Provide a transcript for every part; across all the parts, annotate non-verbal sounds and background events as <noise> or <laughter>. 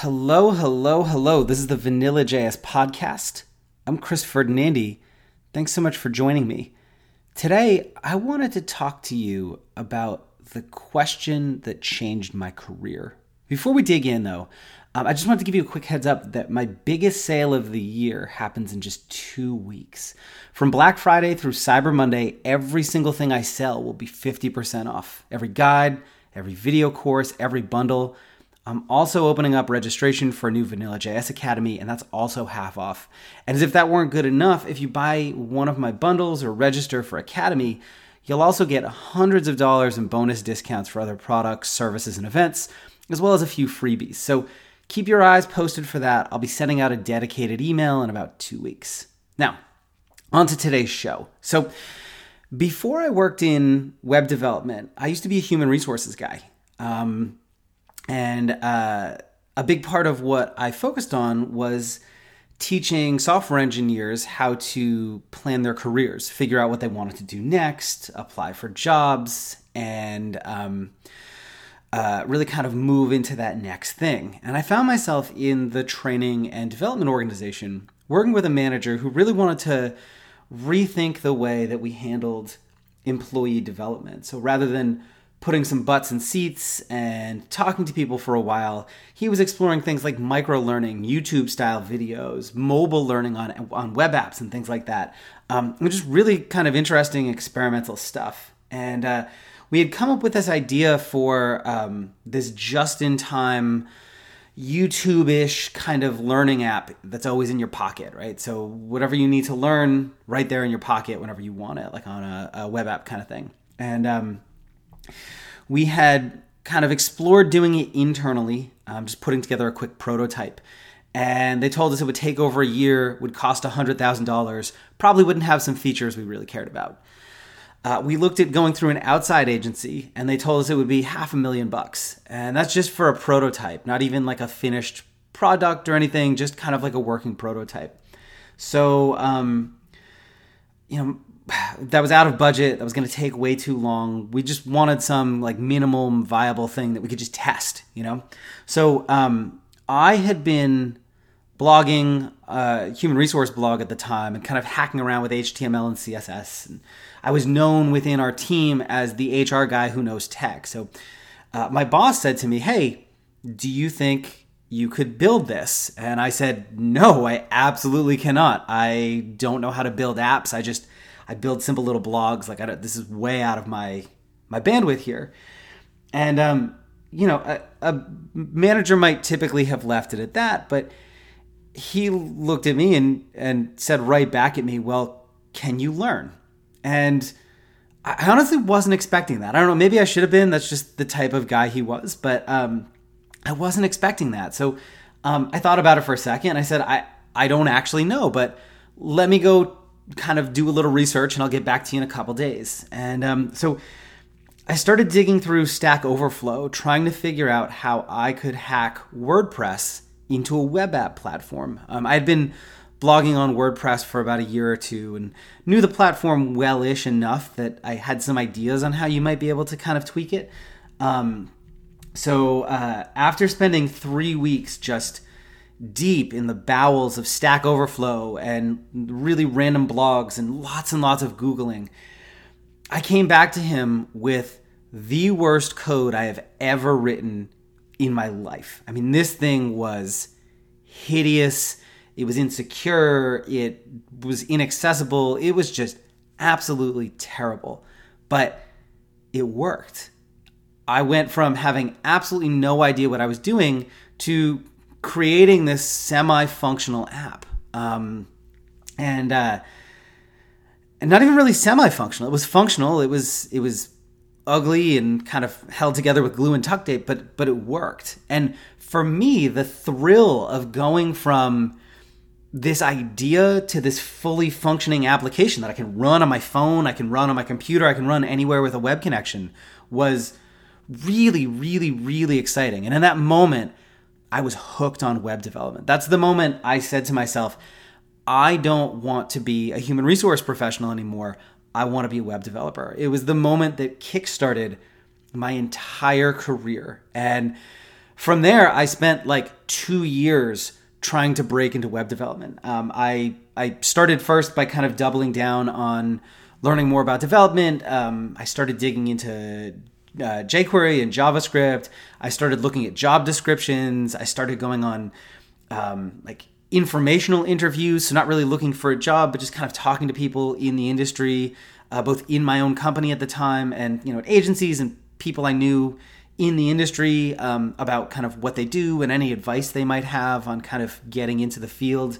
Hello, hello, hello. This is the Vanilla JS podcast. I'm Chris Ferdinandi. Thanks so much for joining me. Today, I wanted to talk to you about the question that changed my career. Before we dig in, though, um, I just wanted to give you a quick heads up that my biggest sale of the year happens in just two weeks. From Black Friday through Cyber Monday, every single thing I sell will be 50% off. Every guide, every video course, every bundle. I'm also opening up registration for a new Vanilla JS Academy, and that's also half off. And as if that weren't good enough, if you buy one of my bundles or register for Academy, you'll also get hundreds of dollars in bonus discounts for other products, services, and events, as well as a few freebies. So keep your eyes posted for that. I'll be sending out a dedicated email in about two weeks. Now, on to today's show. So, before I worked in web development, I used to be a human resources guy. Um, and uh, a big part of what I focused on was teaching software engineers how to plan their careers, figure out what they wanted to do next, apply for jobs, and um, uh, really kind of move into that next thing. And I found myself in the training and development organization working with a manager who really wanted to rethink the way that we handled employee development. So rather than putting some butts in seats and talking to people for a while, he was exploring things like micro learning, YouTube style videos, mobile learning on, on web apps, and things like that. Um, just really kind of interesting experimental stuff. And uh, we had come up with this idea for um, this just in time YouTube ish kind of learning app that's always in your pocket, right? So, whatever you need to learn, right there in your pocket whenever you want it, like on a, a web app kind of thing. And um, we had kind of explored doing it internally, um, just putting together a quick prototype. And they told us it would take over a year, would cost $100,000, probably wouldn't have some features we really cared about. Uh, we looked at going through an outside agency, and they told us it would be half a million bucks. And that's just for a prototype, not even like a finished product or anything, just kind of like a working prototype. So, um, you know, <sighs> that was out of budget. That was going to take way too long. We just wanted some like minimum viable thing that we could just test, you know? So um, I had been blogging a uh, human resource blog at the time and kind of hacking around with HTML and CSS. And I was known within our team as the HR guy who knows tech. So uh, my boss said to me, Hey, do you think you could build this? And I said, No, I absolutely cannot. I don't know how to build apps. I just I build simple little blogs. Like I don't, this is way out of my my bandwidth here. And um, you know, a, a manager might typically have left it at that, but he looked at me and and said right back at me, "Well, can you learn?" And I honestly wasn't expecting that. I don't know. Maybe I should have been. That's just the type of guy he was. But um, I wasn't expecting that. So um, I thought about it for a second. I said, I I don't actually know, but let me go kind of do a little research and I'll get back to you in a couple days. And um, so I started digging through Stack Overflow, trying to figure out how I could hack WordPress into a web app platform. Um, I had been blogging on WordPress for about a year or two and knew the platform well ish enough that I had some ideas on how you might be able to kind of tweak it. Um, so uh, after spending three weeks just deep in the bowels of Stack Overflow and really random blogs and lots and lots of Googling, I came back to him with the worst code I have ever written in my life. I mean, this thing was hideous. It was insecure. It was inaccessible. It was just absolutely terrible. But it worked. I went from having absolutely no idea what I was doing to creating this semi-functional app, um, and uh, and not even really semi-functional. It was functional. It was it was ugly and kind of held together with glue and tuck tape, but but it worked. And for me, the thrill of going from this idea to this fully functioning application that I can run on my phone, I can run on my computer, I can run anywhere with a web connection was really, really, really exciting. And in that moment, I was hooked on web development. That's the moment I said to myself, I don't want to be a human resource professional anymore. I want to be a web developer. It was the moment that kickstarted my entire career. And from there, I spent like two years trying to break into web development. Um, I I started first by kind of doubling down on learning more about development. Um, I started digging into uh, jQuery and JavaScript. I started looking at job descriptions. I started going on um, like informational interviews, so not really looking for a job, but just kind of talking to people in the industry, uh, both in my own company at the time and you know at agencies and people I knew in the industry um, about kind of what they do and any advice they might have on kind of getting into the field.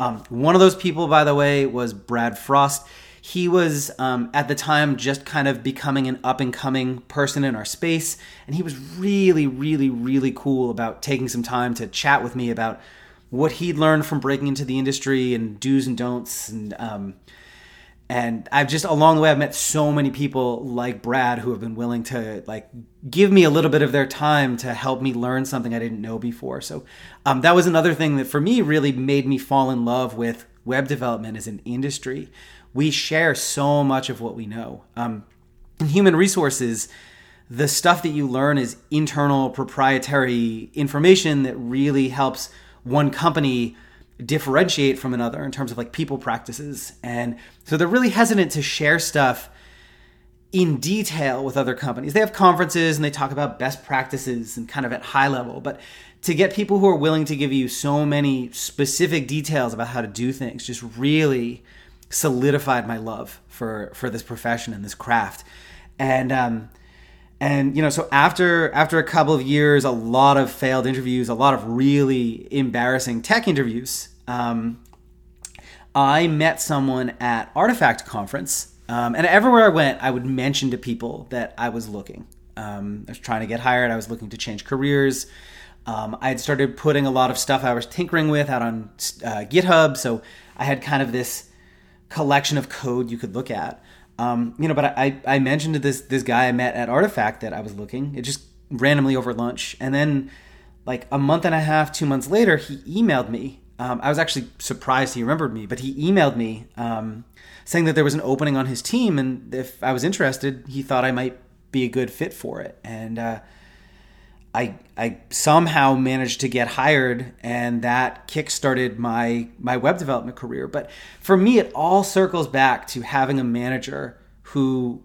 Um, one of those people, by the way, was Brad Frost. He was um, at the time just kind of becoming an up and coming person in our space, and he was really, really, really cool about taking some time to chat with me about what he'd learned from breaking into the industry and do's and don'ts and um, and I've just along the way I've met so many people like Brad who have been willing to like give me a little bit of their time to help me learn something I didn't know before. So um, that was another thing that for me really made me fall in love with web development as an industry. We share so much of what we know. Um, in human resources, the stuff that you learn is internal proprietary information that really helps one company differentiate from another in terms of like people practices. And so they're really hesitant to share stuff in detail with other companies. They have conferences and they talk about best practices and kind of at high level, but to get people who are willing to give you so many specific details about how to do things just really solidified my love for for this profession and this craft. And um and you know so after after a couple of years a lot of failed interviews a lot of really embarrassing tech interviews um, i met someone at artifact conference um, and everywhere i went i would mention to people that i was looking. Um, i was trying to get hired. I was looking to change careers. Um, i had started putting a lot of stuff i was tinkering with out on uh, github. So i had kind of this collection of code you could look at um, you know, but I, I mentioned to this this guy I met at Artifact that I was looking. It just randomly over lunch, and then like a month and a half, two months later, he emailed me. Um, I was actually surprised he remembered me, but he emailed me um, saying that there was an opening on his team, and if I was interested, he thought I might be a good fit for it. And uh, I I somehow managed to get hired, and that kickstarted my my web development career. But for me, it all circles back to having a manager who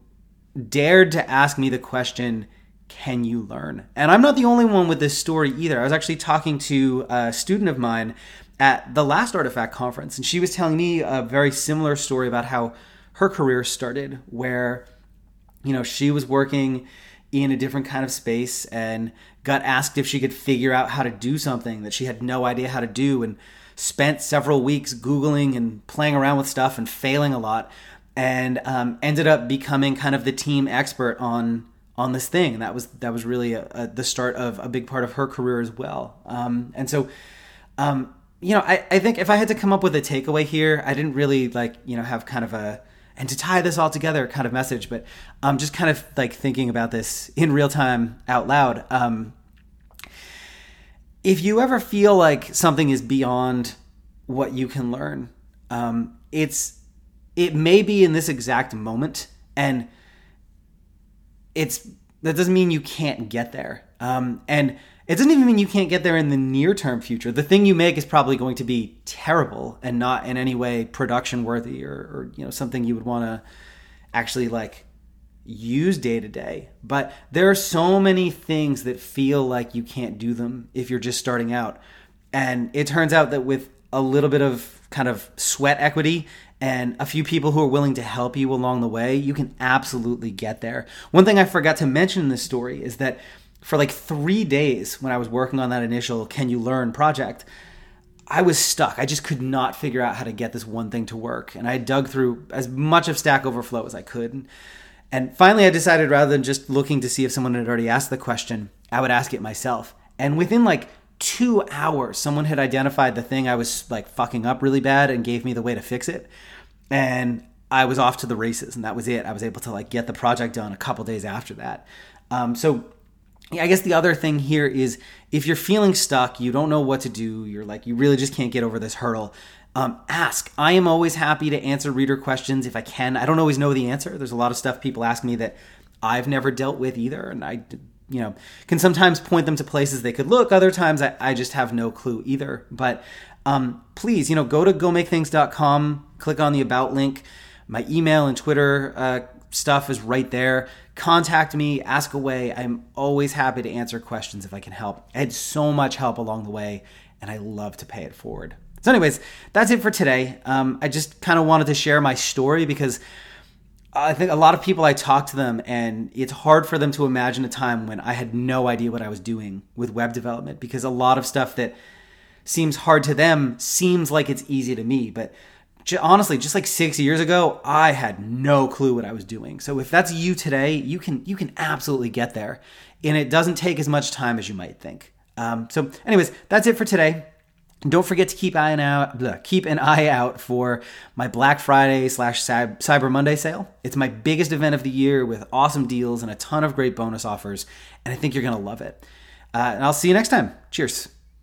dared to ask me the question, "Can you learn?" And I'm not the only one with this story either. I was actually talking to a student of mine at the last Artifact conference, and she was telling me a very similar story about how her career started, where you know she was working in a different kind of space and got asked if she could figure out how to do something that she had no idea how to do and spent several weeks googling and playing around with stuff and failing a lot and um, ended up becoming kind of the team expert on on this thing. And that was that was really a, a, the start of a big part of her career as well. Um, and so um, you know I, I think if i had to come up with a takeaway here i didn't really like you know have kind of a and to tie this all together kind of message but i'm just kind of like thinking about this in real time out loud. Um, if you ever feel like something is beyond what you can learn um, it's it may be in this exact moment and it's that doesn't mean you can't get there. Um, and it doesn't even mean you can't get there in the near term future. The thing you make is probably going to be terrible and not in any way production worthy or, or you know something you would want to actually like use day to day. But there are so many things that feel like you can't do them if you're just starting out. And it turns out that with a little bit of kind of sweat equity and a few people who are willing to help you along the way, you can absolutely get there. One thing I forgot to mention in this story is that for like three days when I was working on that initial Can You Learn project, I was stuck. I just could not figure out how to get this one thing to work. And I dug through as much of Stack Overflow as I could. And finally, I decided rather than just looking to see if someone had already asked the question, I would ask it myself. And within like two hours, someone had identified the thing I was like fucking up really bad and gave me the way to fix it. And I was off to the races, and that was it. I was able to like get the project done a couple days after that. Um, so I guess the other thing here is if you're feeling stuck, you don't know what to do, you're like, you really just can't get over this hurdle. Um, ask. I am always happy to answer reader questions if I can. I don't always know the answer. There's a lot of stuff people ask me that I've never dealt with either, and I, you know, can sometimes point them to places they could look. Other times I, I just have no clue either. But um, please, you know, go to gomakethings.com, click on the about link. My email and Twitter uh, stuff is right there. Contact me, ask away. I'm always happy to answer questions if I can help. I had so much help along the way, and I love to pay it forward. So, anyways, that's it for today. Um, I just kind of wanted to share my story because I think a lot of people I talk to them, and it's hard for them to imagine a time when I had no idea what I was doing with web development because a lot of stuff that seems hard to them seems like it's easy to me. But honestly, just like six years ago, I had no clue what I was doing. So if that's you today, you can you can absolutely get there, and it doesn't take as much time as you might think. Um, so, anyways, that's it for today. Don't forget to keep an eye out, keep an eye out for my Black Friday slash Cyber Monday sale. It's my biggest event of the year with awesome deals and a ton of great bonus offers, and I think you're gonna love it. Uh, and I'll see you next time. Cheers.